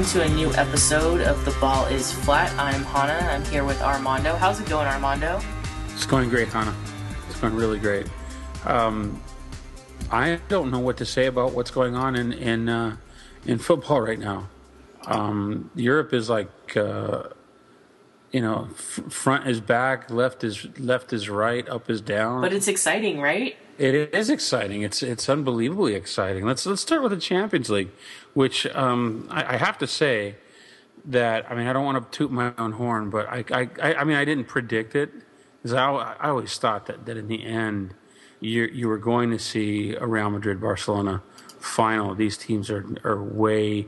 welcome to a new episode of The Ball is Flat. I'm Hannah. I'm here with Armando. How's it going, Armando? It's going great, Hannah. It's going really great. Um, I don't know what to say about what's going on in in uh, in football right now. Um, Europe is like, uh, you know, f- front is back, left is left is right, up is down. But it's exciting, right? It is exciting. It's it's unbelievably exciting. Let's let's start with the Champions League, which um, I, I, have to say that I mean I don't want to toot my own horn, but I I, I mean I didn't predict it because I, I always thought that, that in the end you you were going to see a Real Madrid Barcelona final. These teams are are way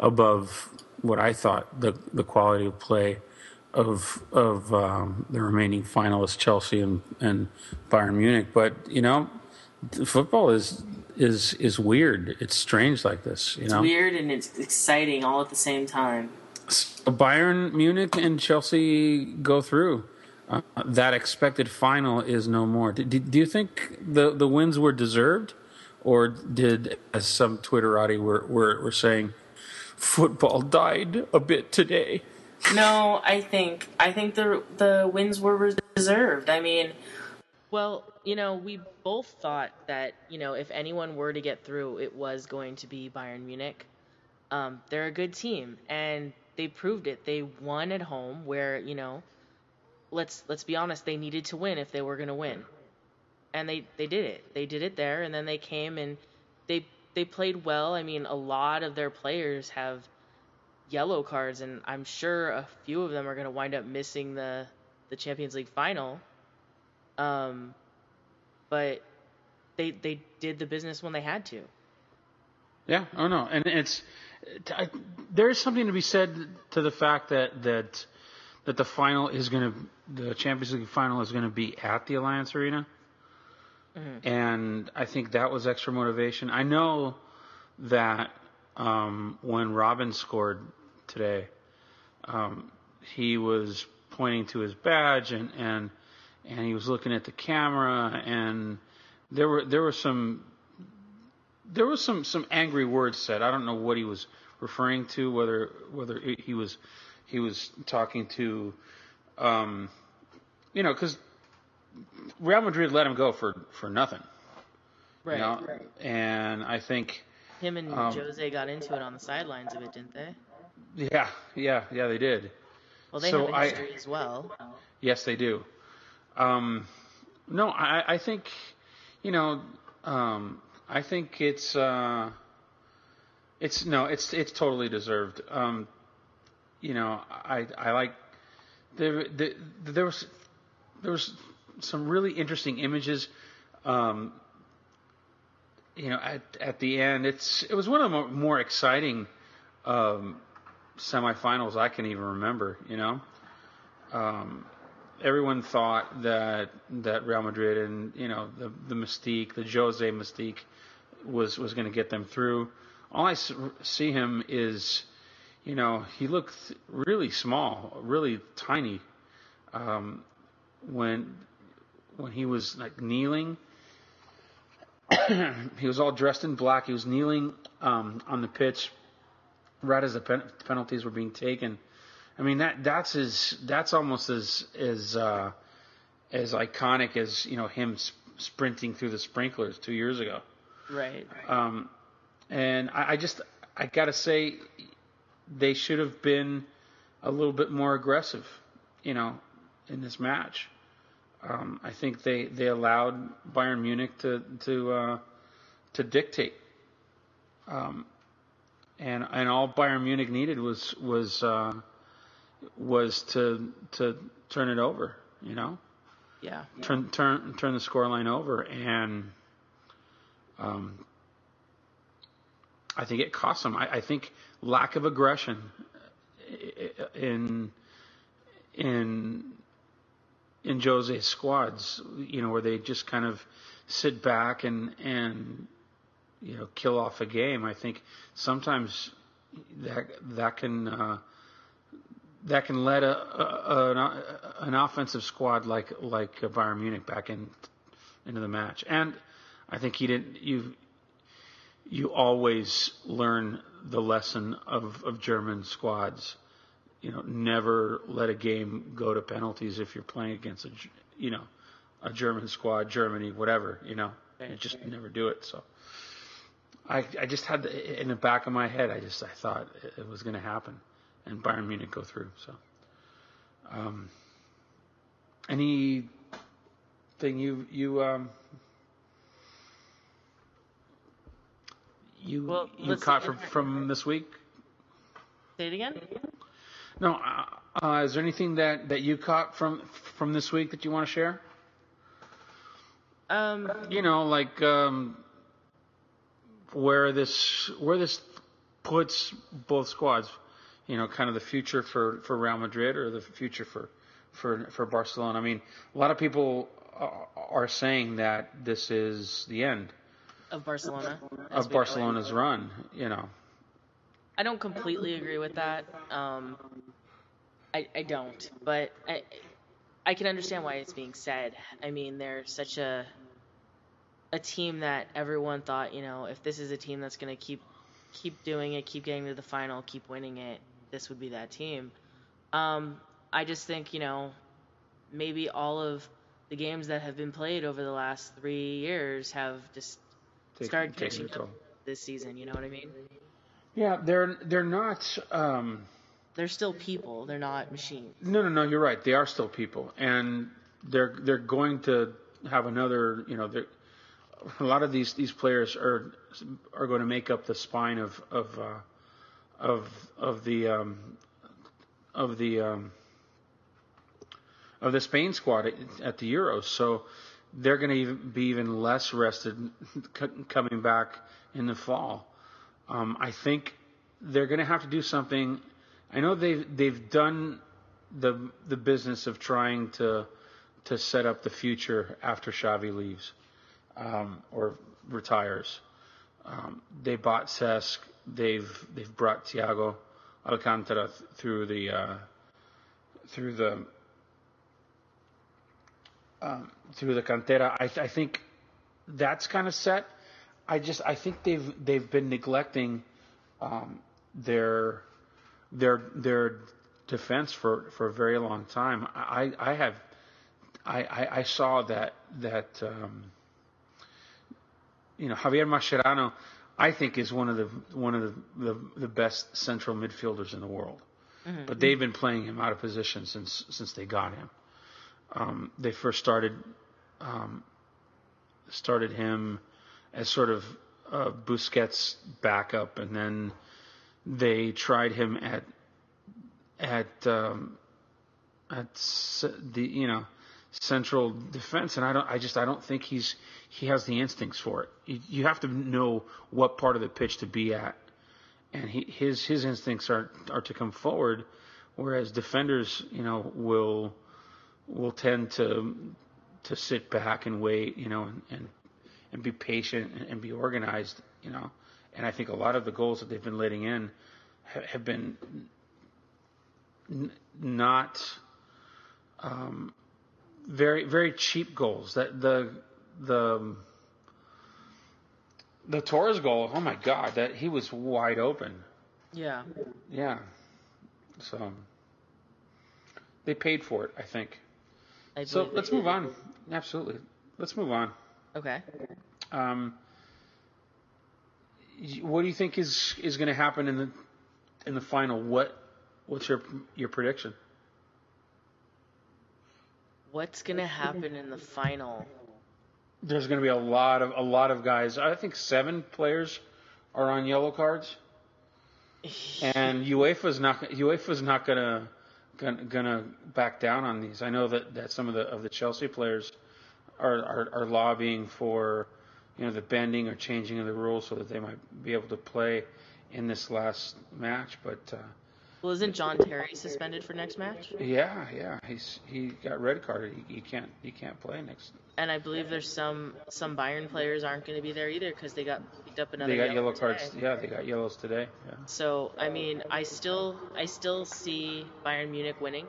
above what I thought the the quality of play of of um, the remaining finalists, Chelsea and, and Bayern Munich. But you know, football is is is weird. It's strange like this. You it's know, weird and it's exciting all at the same time. Bayern Munich and Chelsea go through. Uh, that expected final is no more. Do, do, you think the the wins were deserved, or did, as some Twitterati were, were were saying, football died a bit today? No, I think I think the the wins were deserved. I mean, well, you know, we both thought that you know if anyone were to get through, it was going to be Bayern Munich. Um, they're a good team, and they proved it. They won at home, where you know, let's let's be honest, they needed to win if they were going to win, and they they did it. They did it there, and then they came and they they played well. I mean, a lot of their players have yellow cards, and I'm sure a few of them are going to wind up missing the the Champions League final. Um, but they they did the business when they had to. Yeah, oh no, and it's I, there's something to be said to the fact that that that the final is going to the Champions League final is going to be at the Allianz Arena. Mm-hmm. And I think that was extra motivation. I know that um, when Robben scored today. Um, he was pointing to his badge and, and and he was looking at the camera and there were there were some there was some some angry words said. I don't know what he was referring to, whether whether he was he was talking to, um, you know, because Real Madrid let him go for for nothing, right? You know? right. And I think him and um, Jose got into it on the sidelines of it, didn't they? Yeah, yeah, yeah, they did. Well, they so have a history I, as well. Yes, they do. Um, no, I, I think, you know, um, I think it's, uh, it's no, it's it's totally deserved. Um, you know, I I like there there, there was there was some really interesting images. Um, you know, at at the end, it's it was one of the more, more exciting um, semifinals I can even remember. You know, um, everyone thought that that Real Madrid and you know the the mystique, the Jose mystique, was was going to get them through. All I see him is, you know, he looked really small, really tiny, um, when when he was like kneeling. he was all dressed in black. He was kneeling um, on the pitch right as the pen- penalties were being taken. I mean that that's as that's almost as as uh, as iconic as you know him sp- sprinting through the sprinklers two years ago. Right. Um, and I, I just I gotta say they should have been a little bit more aggressive, you know, in this match. Um, I think they, they allowed Bayern Munich to to uh, to dictate. Um, and and all Bayern Munich needed was was uh, was to to turn it over, you know. Yeah. Turn turn turn the scoreline over, and um, I think it cost them. I, I think lack of aggression in in in Jose's squads, you know, where they just kind of sit back and and you know kill off a game. I think sometimes that that can uh, that can let a, a, an, an offensive squad like like Bayern Munich back in into the match. And I think he didn't. You you always learn the lesson of, of German squads. You know, never let a game go to penalties if you're playing against a, you know, a German squad, Germany, whatever. You know. You just never do it. So, I I just had the, in the back of my head, I just I thought it, was going to happen, and Bayern Munich go through. So, um, anything you you um you Well, you caught from from this week? Say it again. No, uh, uh, is there anything that, that you caught from from this week that you want to share? Um, You know, like um, where this where this puts both squads. You know, kind of the future for, for Real Madrid or the future for for for Barcelona. I mean, a lot of people are- saying that this is the end of Barcelona. of we know it. Barcelona's run. You know, I don't completely agree with that. Um, I, I don't, but I, I can understand why it's being said. I mean, they're such a a team that everyone thought, you know, if this is a team that's going to keep keep doing it, keep getting to the final, keep winning it, this would be that team. Um, I just think, you know, maybe all of the games that have been played over the last three years have just take- started catching up this season. You know what I mean? Yeah, they're they're not. Um, They're still people. They're not machines. No, no, no. You're right. They are still people, and they're they're going to have another. You know, they're- a lot of these these players are are going to make up the spine of of uh, of of the um, of the um, of the Spain squad at, at the Euros. So they're going to be even less rested coming back in the fall. Um, I think they're going to have to do something. I know they've they've done the the business of trying to to set up the future after Xavi leaves um, or retires. Um, they bought Cesc. They've they've brought Thiago Alcantara th- through the uh, through the um, through the cantera. I, th- I think that's kind of set. I just I think they've they've been neglecting um, their their their defense for, for a very long time. I I have I, I, I saw that that um, you know Javier Mascherano I think is one of the one of the, the, the best central midfielders in the world. But they've been playing him out of position since since they got him. Um, they first started um, started him as sort of uh, Busquets backup, and then they tried him at at um, at the you know central defense, and I don't I just I don't think he's he has the instincts for it. You, you have to know what part of the pitch to be at, and he, his his instincts are are to come forward, whereas defenders you know will will tend to to sit back and wait, you know, and and, and be patient and, and be organized, you know. And I think a lot of the goals that they've been letting in ha- have been n- not um, very very cheap goals. That the the the Torres goal, oh my God, that he was wide open. Yeah. Yeah, so they paid for it, I think. I So let's move did. on. Absolutely, let's move on. Okay. Um, what do you think is is going to happen in the in the final? What what's your your prediction? What's gonna happen in the final? There's going to be a lot of a lot of guys. I think seven players are on yellow cards, and UEFA's not UEFA's not going to gonna, gonna back down on these. I know that, that some of the of the Chelsea players are, are are lobbying for you know the bending or changing of the rules so that they might be able to play in this last match. But uh, Well, isn't John Terry suspended for next match? yeah, yeah, he's he got red carded. He, he can't he can't play next. And I believe there's some some Bayern players aren't going to be there either because they got picked up another. They got yellow today. cards. Yeah, they got yellows today. Yeah. So I mean, I still I still see Bayern Munich winning.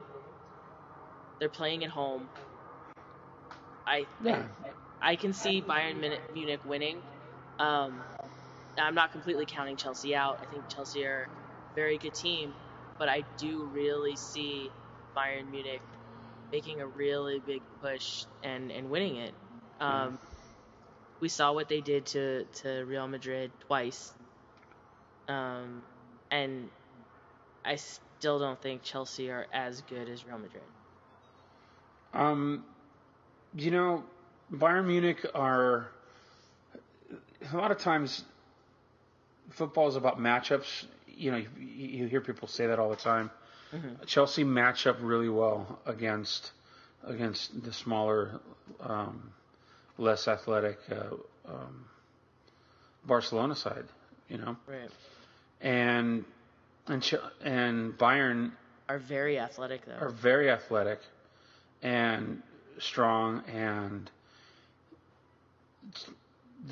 They're playing at home. I Yeah. I, I can see Bayern Munich winning. Um, I'm not completely counting Chelsea out. I think Chelsea are a very good team, but I do really see Bayern Munich making a really big push and, and winning it. Um, we saw what they did to, to Real Madrid twice. Um, and I still don't think Chelsea are as good as Real Madrid. Um, you know, Bayern Munich are a lot of times football is about matchups. You know, you, you hear people say that all the time. Mm-hmm. Chelsea match up really well against against the smaller, um, less athletic uh, um, Barcelona side. You know, right? And and Ch- and Bayern are very athletic though. Are very athletic and strong and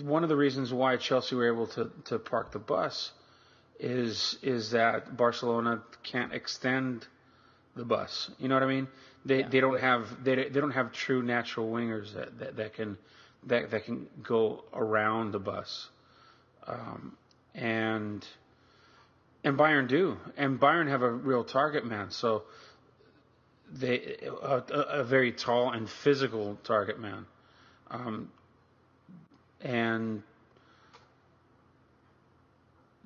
one of the reasons why Chelsea were able to, to park the bus is is that Barcelona can't extend the bus. You know what I mean? They yeah. they don't have they they don't have true natural wingers that, that, that can that that can go around the bus. Um, and and Bayern do, and Bayern have a real target man. So they a, a very tall and physical target man, um, and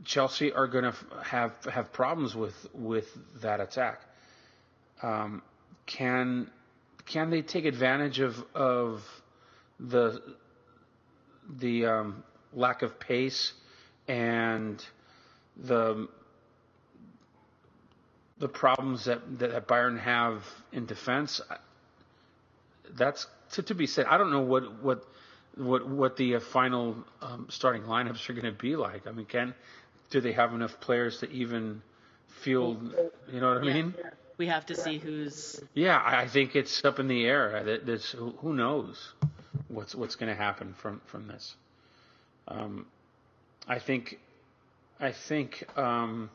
Chelsea are going to have have problems with with that attack. Um, can can they take advantage of of the the um, lack of pace and the the problems that, that Bayern have in defense, that's to, to be said. I don't know what what what what the uh, final um, starting lineups are going to be like. I mean, can do they have enough players to even field? You know what I mean? We have to see who's. Yeah, I think it's up in the air. This who knows what's what's going to happen from from this. Um, I think, I think. Um,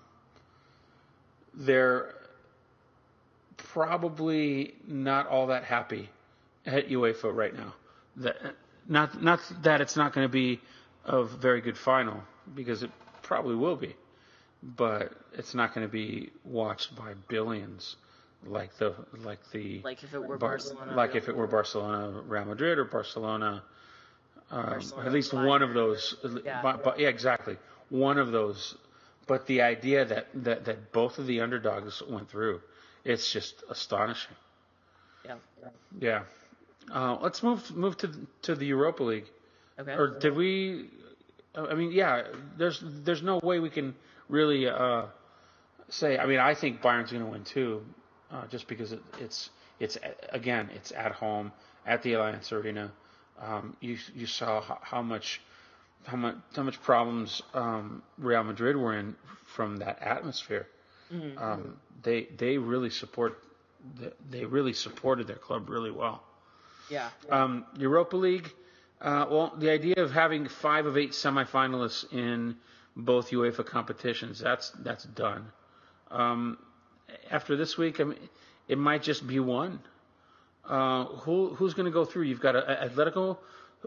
they're probably not all that happy at UEFA right now. That, not not that it's not going to be a very good final because it probably will be, but it's not going to be watched by billions like the like the like if it were Bar- Barcelona, like if it were Barcelona, Real Madrid, or Barcelona. Um, at least one of those. Yeah. But, but, yeah, exactly. One of those but the idea that, that, that both of the underdogs went through, it's just astonishing. Yeah. Yeah. Uh, let's move move to to the Europa League. Okay. Or did we? I mean, yeah. There's there's no way we can really uh, say. I mean, I think Bayern's going to win too, uh, just because it, it's it's again it's at home at the Allianz Arena. Um, you you saw how, how much how much how much problems um, Real Madrid were in from that atmosphere. Mm-hmm. Um, they they really support they really supported their club really well. Yeah. Um, Europa League. Uh, well, the idea of having five of eight semifinalists in both UEFA competitions that's that's done. Um, after this week, I mean, it might just be one. Uh, who who's going to go through? You've got a, Atletico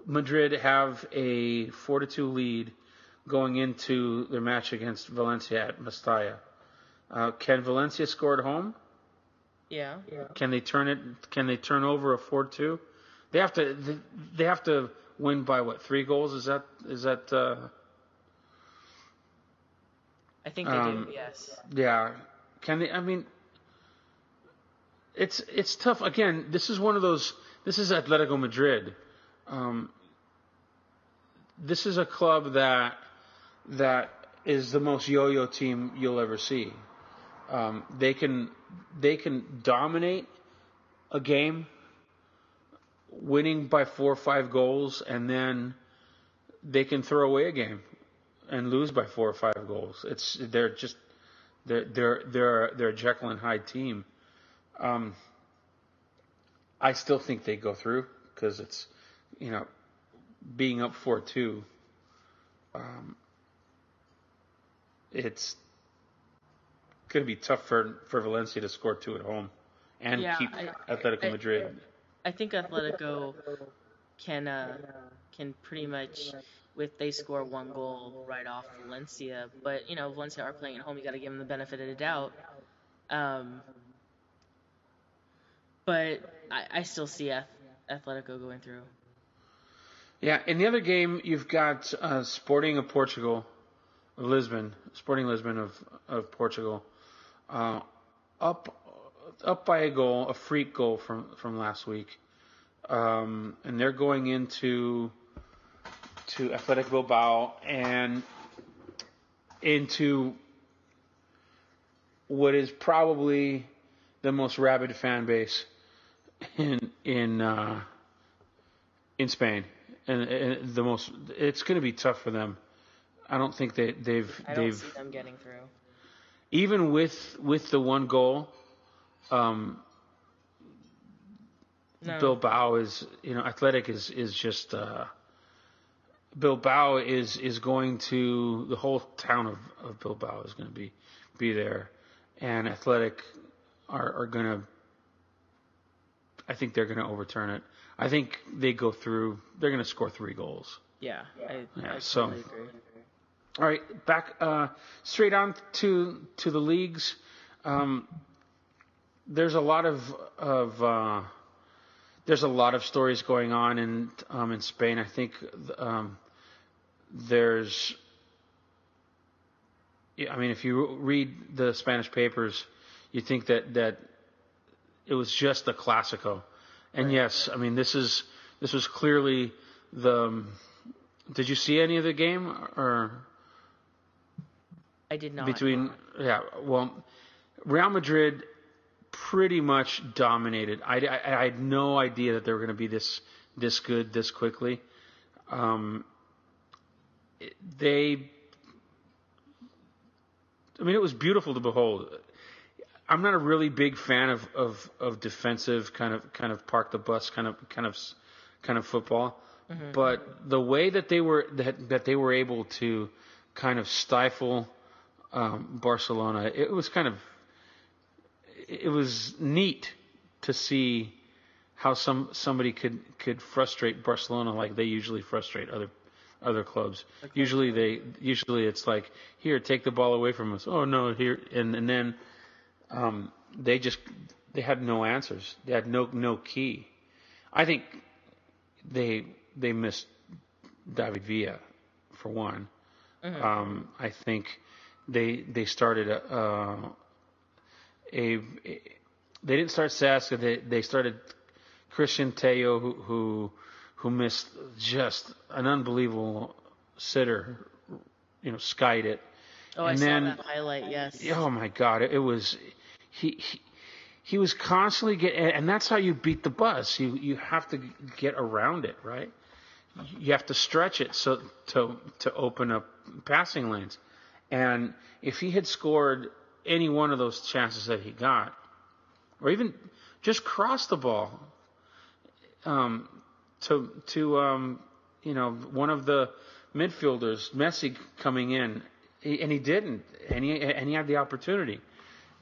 Madrid have a 4 to 2 lead going into their match against Valencia at Mestalla. Uh, can Valencia score at home? Yeah. yeah. Can they turn it? Can they turn over a 4-2? They have to. They have to win by what? Three goals? Is that? Is that? Uh, I think they um, do. Yes. Yeah. Can they? I mean, it's it's tough. Again, this is one of those. This is Atletico Madrid um, this is a club that that is the most yo-yo team you'll ever see. Um, they can they can dominate a game, winning by four or five goals, and then they can throw away a game and lose by four or five goals. It's they're just they're they're they're they're a Jekyll and Hyde team. Um, I still think they go through because it's you know, being up 4 2, um, it's going to be tough for, for Valencia to score two at home and yeah, keep I, Atletico I, Madrid. I think Atletico can uh, can pretty much with they score one goal right off Valencia. But you know, Valencia are playing at home. You got to give them the benefit of the doubt. Um, but I, I still see Atletico going through. Yeah, in the other game, you've got uh, Sporting of Portugal, of Lisbon, Sporting Lisbon of of Portugal, uh, up up by a goal, a freak goal from from last week, um, and they're going into to Athletic Bilbao and into what is probably the most rabid fan base in in uh, in Spain and, and the most. It's going to be tough for them. I don't think they they've I don't they've see them getting through. even with with the one goal. Um, No. Bilbao is you know Athletic is is just uh, Bilbao is is going to the whole town of, of Bilbao is going to be be there, and Athletic are are going to. I think they're going to overturn it. I think they go through. They're going to score three goals. Yeah, I, Yeah, I so- totally agree. All right, back uh, straight on to to the leagues. Um, there's a lot of of uh, there's a lot of stories going on in um, in Spain. I think um, there's. I mean, if you read the Spanish papers, you think that that it was just the Clásico, and yes, I mean this is this was clearly the. um, Did you see any of the game or? I did not. between yeah well Real Madrid pretty much dominated. I, I, I had no idea that they were going to be this this good this quickly. Um, it- they I mean it was beautiful to behold. I'm not a really big fan of, of, of defensive kind of kind of park the bus kind of kind of kind of football. But the way that they were that, that they were able to kind of stifle um, Barcelona. It was kind of it was neat to see how some somebody could could frustrate Barcelona like they usually frustrate other other clubs. Usually they usually it's like here take the ball away from us. Oh no here and and then um, they just they had no answers. They had no no key. I think they they missed David Villa for one. Um, I think they they started a, uh, a, a they didn't start Saska. They they started Cristian Tello who who who missed just an unbelievable sitter. You know, skied it. Oh, I and saw then- that highlight. Yes. Oh my God! It, it was he, he he was constantly getting, and that's how you beat the bus. You you have to get around it, right? You have to stretch it so to to open up passing lanes. And if he had scored any one of those chances that he got, or even just cross the ball um, to to um, you know one of the midfielders, Messi coming in, and he didn't, and he and he had the opportunity,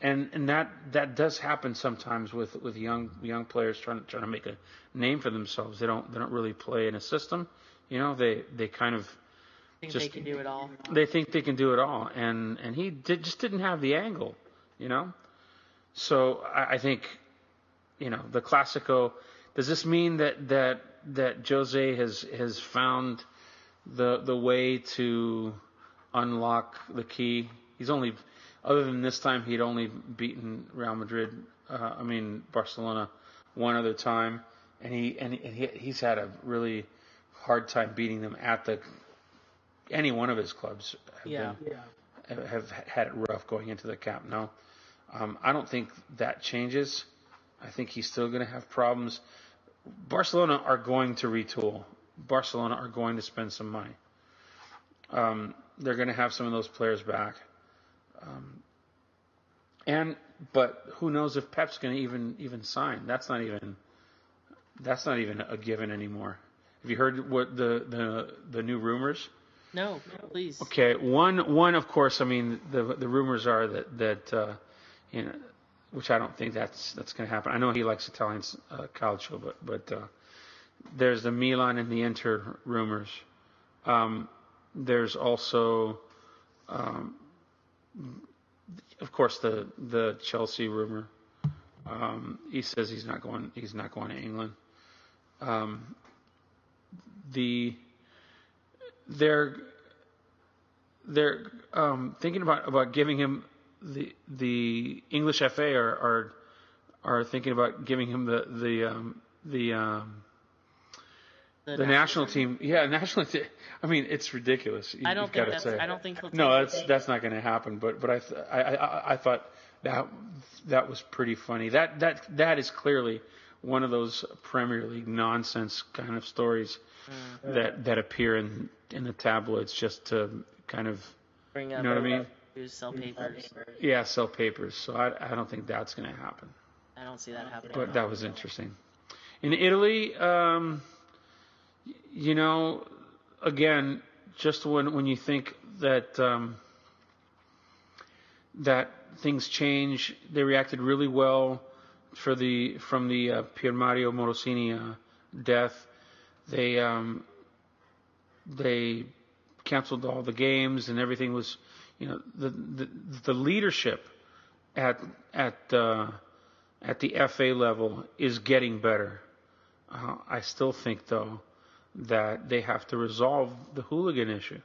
and and that that does happen sometimes with with young young players trying trying to make a name for themselves. They don't they don't really play in a system, you know. They they kind of think just- they can do it all. they think they can do it all, and and he did, just didn't have the angle, you know. So I, I think, you know, the Classico. Does this mean that that that Jose has has found the the way to unlock the key? He's only, other than this time, he'd only beaten Real Madrid. Uh, I mean Barcelona one other time, and he and, and he, he's had a really hard time beating them at the any one of his clubs have Yeah. been have- have had it rough going into the Camp Nou. Um, I don't think that changes. I think he's still going to have problems. Barcelona are going to retool. Barcelona are going to spend some money. Um, they're going to have some of those players back. Um, and but who knows if Pep's going to even even sign? That's not even that's not even a given anymore. Have you heard what the the the new rumors? No, please. Okay, one one of course. I mean, the the rumors are that that uh, you know, which I don't think that's that's going to happen. I know he likes Italian uh, calcio, but but uh, there's the Milan and the Inter rumors. Um, there's also, um, of course, the the Chelsea rumor. Um, he says he's not going. He's not going to England. Um, the they're they're um, thinking about about giving him the the English FA are are, are thinking about giving him the the um, the um, the, national team. Yeah, national team. I mean, it's ridiculous. You, I don't think that's. say. I don't think he'll. No, that's that's not going to happen. But but I, th- I I I thought that that was pretty funny. That that that is clearly one of those Premier League nonsense kind of stories Mm. that that appear in in the tabloids just to kind of bring up. you know what I mean? sell papers. yeah sell papers. So I I don't think that's going to happen. I don't see that happening. But that was interesting. In Italy, um, you know, again, just when when you think that um, that things change, they reacted really well for the from the uh, Piermario Morosini uh, death. They um, they canceled all the games and everything was, you know, the the, the leadership at at uh, at the FA level is getting better. Uh, I still think, though, that they have to resolve the hooligan issue.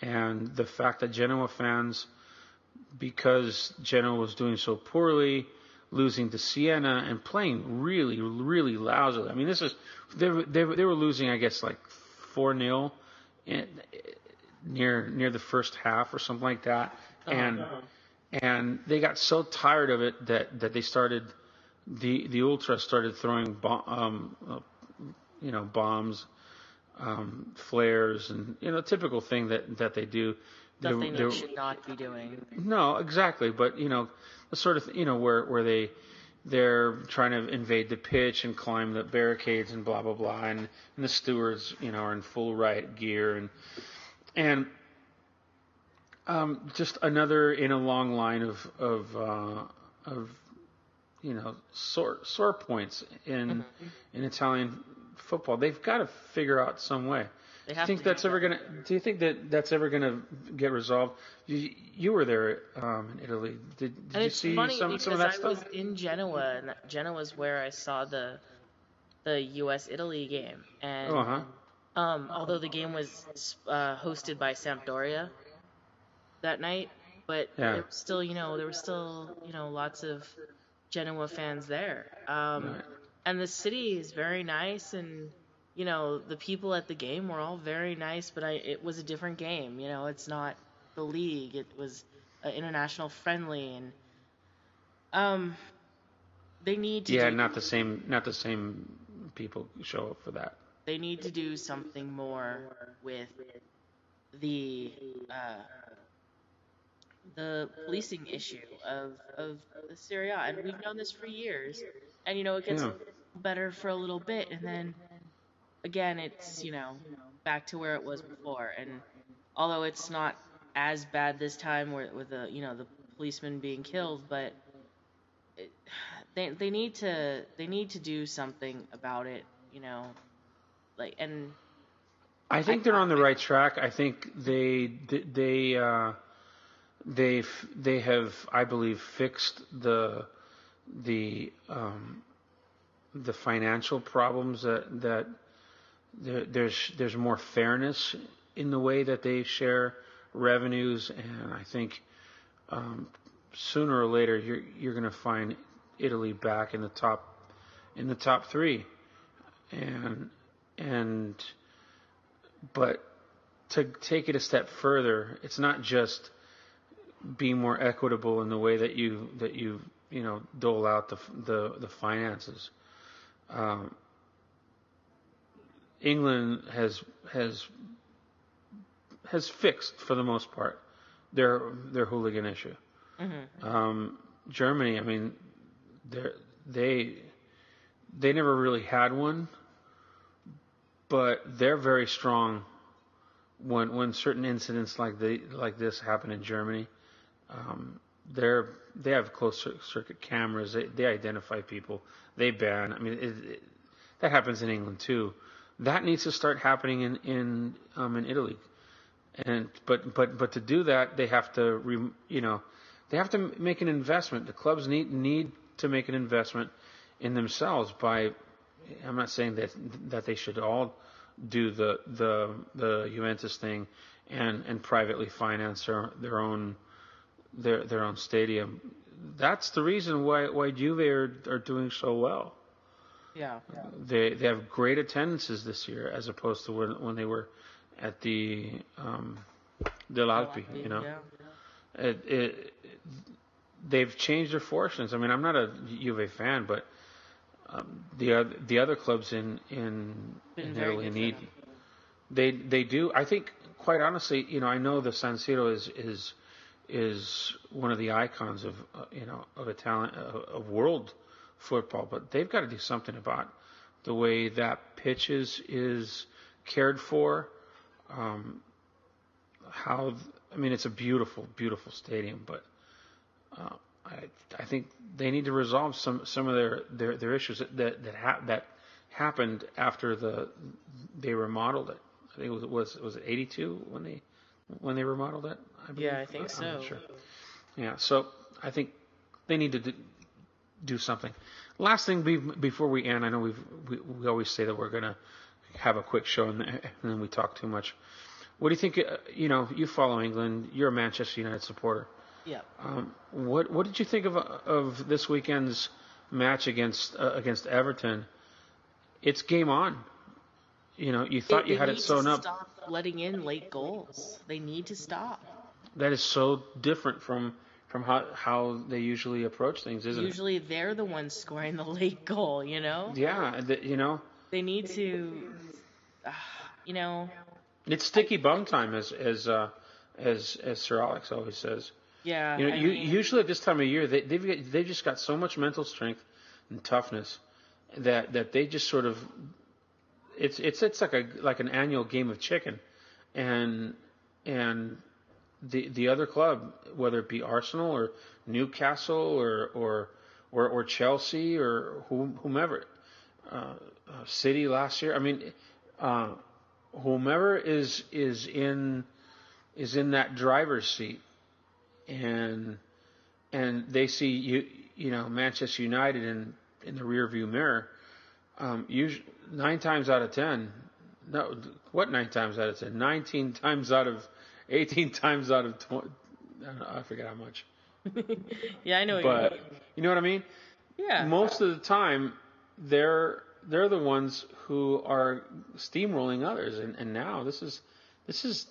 And the fact that Genoa fans, because Genoa was doing so poorly, losing to Siena and playing really, really lousily. I mean, this is, they were, they were, they were losing, I guess, like 4 0 near, near the first half or something like that. And, and they got so tired of it that, that they started the the ultras started throwing bom- um, uh, you know bombs, um, flares, and you know typical thing that that they do. They- Stuff they they- should not be doing. no, exactly, but you know the sort of you know where where they they're trying to invade the pitch and climb the barricades and blah blah blah, and, and the stewards you know are in full riot gear and and um, just another in a long line of of uh, of you know sore sore points in in Italian football. They've got to figure out some way. They Do you have think to that's ever gonna? Do you think that that's ever gonna get resolved? You, you were there um, in Italy. Did, did you see some some of that I stuff? was in Genoa, and Genoa is where I saw the the U.S. Italy game. And Oh, huh. um, although the game was uh, hosted by Sampdoria that night, but Yeah. there was still, you know, there were still, you know, lots of Genoa fans there. Um, Right. And the city is very nice, and you know, the people at the game were all very nice. But I, it was a different game. You know, it's not the league. It was an international friendly, and um, they need to Yeah, do, not the same. Not the same people show up for that. they need to do something more with the uh, the policing issue of of the Serie A, and we've known this for years. And you know, it gets Yeah. better for a little bit, and then again, it's you know back to where it was before. And although it's not as bad this time, where with the you know the policeman being killed, but it, they they need to they need to do something about it. You know, like and I think they're on the right track. I think they they uh, they they have, I believe, fixed the the um, the financial problems that that there, there's there's more fairness in the way that they share revenues, and I think um, sooner or later you're you're going to find Italy back in the top in the top three, and and but to take it a step further, it's not just being more equitable in the way that you that you you know dole out the the, the finances. Um, England has has has fixed for the most part their their hooligan issue. Um, Germany, I mean, they they they never really had one, but they're very strong when when certain incidents like the like this happen in Germany. Um, they're they have closed circuit cameras. They they identify people. They ban. I mean, it, it, that happens in England too, That needs to start happening in in um, in Italy, and but but but to do that, they have to re, you know they have to make an investment. The clubs need need to make an investment in themselves by. I'm not saying that that they should all do the the the Juventus thing and and privately finance their their own their their own stadium. That's the reason why why Juve are, are doing so well. Yeah. They they have great attendances this year as opposed to when when they were at the um, Delle Alpi, you know. Yeah. It, it, they've changed their fortunes. I mean, I'm not a Juve fan, but um, the other the other clubs in in, in Italy need they they do. I think quite honestly, you know, I know the San Siro is is is one of the icons of uh, you know of Italian uh, of world football, but they've got to do something about the way that pitch is is cared for. Um, how I mean, it's a beautiful, beautiful stadium, but uh, I I think they need to resolve some some of their their, their issues that that that, ha- that happened after the they remodeled it. I think it was was was it 82 when they when they remodeled it. I believe. Yeah, I think not so. sure. Yeah, so I think they need to do, something. Last thing be, before we end, I know we've, we we always say that we're gonna have a quick show and, then we talk too much. What do you think? Uh, you know, you follow England. You're a Manchester United supporter. Yeah. Um, what what did you think of of this weekend's match against uh, against Everton? It's game on. You know, you thought They- you had it sewn to up. Stop letting in late goals. They need to stop. That is so different from from how how they usually approach things, isn't Usually they're the ones scoring the late goal. You know. Yeah, the, you know, They need to. Uh, you know. it's sticky bum time, as as uh, as as Sir Alex always says. Yeah. You know, I you, mean, usually at this time of year, they, they've they've just got so much mental strength and toughness that that they just sort of it's it's it's like a like an annual game of chicken, and and the the other club, whether it be Arsenal or Newcastle or or or, or Chelsea or whomever, uh, uh, City last year. I mean, uh, whomever is is in is in that driver's seat and and they see you you know Manchester United in in the rear view mirror, um, usually nine times out of ten, no, what nine times out of ten? Nineteen times out of eighteen times out of twenty. I, know, I forget how much, yeah, I know. What you but mean. you know what I mean. Yeah. Most of the time, they're they're the ones who are steamrolling others, and, and now this is this is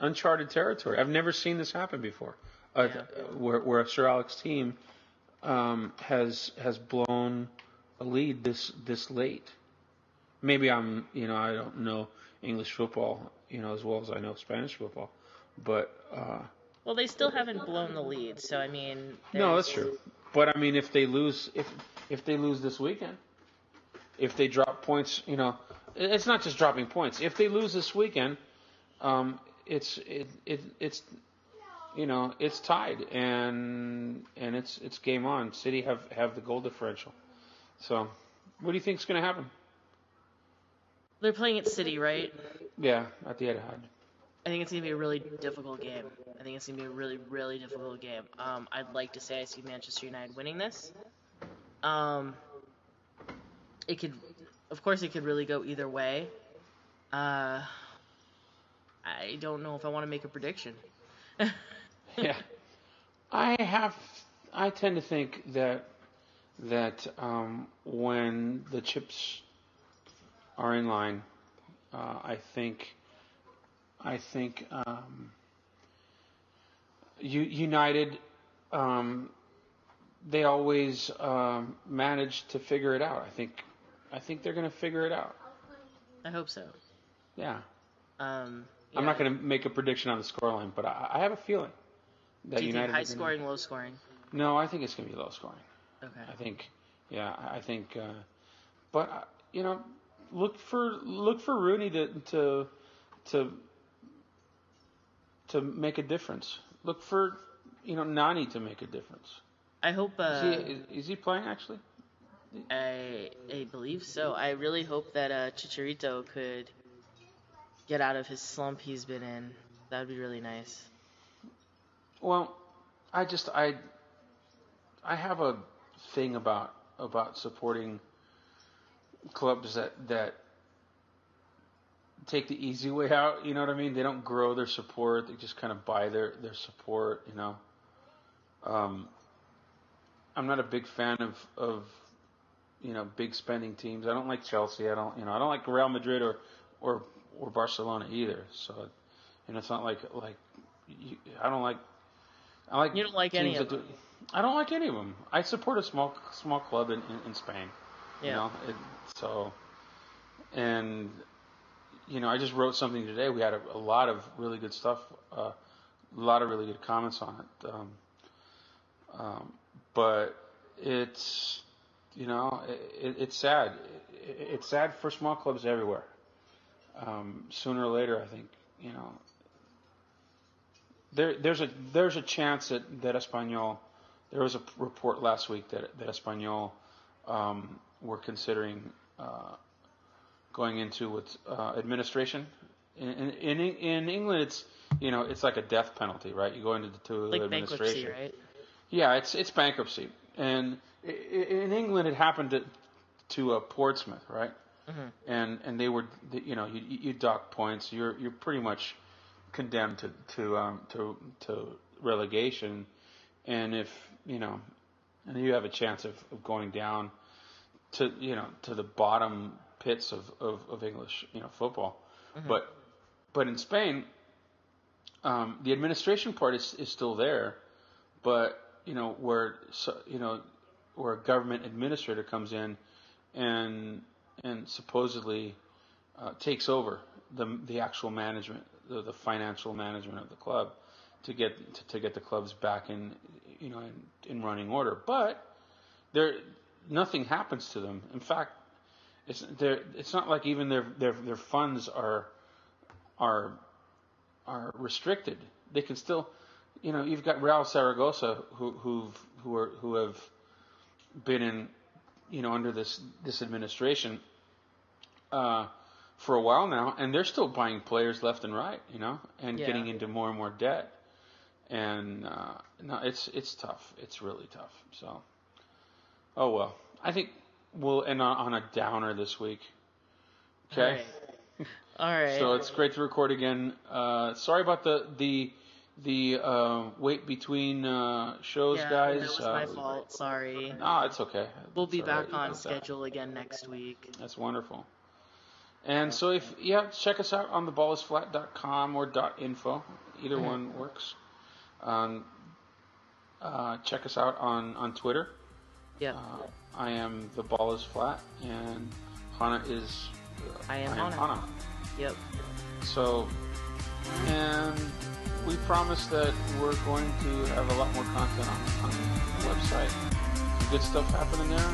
uncharted territory. I've never seen this happen before, uh, Yeah. where, where Sir Alex team um, has has blown a lead this this late. Maybe I'm you know I don't know English football you know as well as I know Spanish football, but uh, Well, they still haven't blown the lead, so I mean. no, that's true. But I mean, if they lose, if if they lose this weekend, if they drop points, you know, it's not just dropping points. If they lose this weekend, um, it's it, it it's you know it's tied and and it's it's game on. City have have the goal differential. So, what do you think is going to happen? They're playing at City, right? Yeah, at the Etihad. I think it's gonna be a really difficult game. I think it's gonna be a really, really difficult game. Um, I'd like to say I see Manchester United winning this. Um, it could, of course, it could really go either way. Uh, I don't know if I want to make a prediction. yeah, I have. I tend to think that that um, when the chips are in line, uh, I think I think um, U- United um, they always um, manage to figure it out. I think I think they're going to figure it out. I hope so. Yeah, Um, I'm not going to make a prediction on the scoreline, but I, I have a feeling that Do you United think high scoring, low scoring? No, I think it's going to be low scoring. Okay. I think, yeah, I I think, uh, but uh, you know, look for look for Rooney to to to to make a difference. Look for you know Nani to make a difference. I hope. Is Uh, he is, is he playing actually? I I believe so. I really hope that uh, Chicharito could get out of his slump he's been in. That would be really nice. Well, I just I I have a thing about about supporting clubs that that take the easy way out. You know what I mean? They don't grow their support. They just kind of buy their their support. You know. Um, I'm not a big fan of of you know big spending teams. I don't like Chelsea. I don't you know I don't like Real Madrid or or or Barcelona either. So, and it's not like like you, I don't like I like You don't like any of them. do- I don't like any of them. I support a small small club in, in, in Spain. You Yeah. know, it, so and you know I just wrote something today. We had a, a lot of really good stuff, uh, a lot of really good comments on it. Um, um, but it's you know it, it's sad. It, it's sad for small clubs everywhere. Um, sooner or later, I think you know there there's a there's a chance that that Espanyol. There was a report last week that that Espanyol um, were considering uh, going into with uh, administration. In, in in in England, it's you know it's like a death penalty, right? You go into the to Like administration. bankruptcy, right? Yeah, it's it's bankruptcy, and in England it happened to to uh, Portsmouth, right? Mhm. And and they were, you know, you you dock points. You're you're pretty much condemned to to um, to to relegation, and if you know, and you have a chance of, of going down to you know to the bottom pits of, of, of English you know football, but but in Spain, um, the administration part is, is still there, but you know where so, you know where a government administrator comes in and and supposedly uh, takes over the the actual management, the, the financial management of the club to get to, to get the clubs back in you know in, in running order. But there nothing happens to them. In fact, it's. It's not like even their their their funds are are are restricted. They can still, you know, you've got Real Saragossa who who've who are who have been in, you know, under this this administration uh, for a while now, and they're still buying players left and right, you know, and Yeah. getting into more and more debt. And uh, no, it's it's tough. It's really tough. So, oh well. I think we'll end on, on a downer this week. Okay. All right. So it's great to record again. Uh, sorry about the the the uh, wait between uh, shows, yeah, guys. That was uh, my fault. Sorry. No, it's okay. We'll It's be back right. On got that. schedule again next week. That's wonderful. And so if yeah, check us out on theballisflat.com or .info. Either Mhm. one works. Um, uh, check us out on on Twitter. Yep. Uh, I am the ball is flat, and Hannah is. Uh, I am Hannah. Hannah. Yep. So, and we promise that we're going to have a lot more content on, on the website. Some good stuff happening there.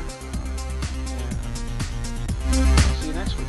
And see you next week.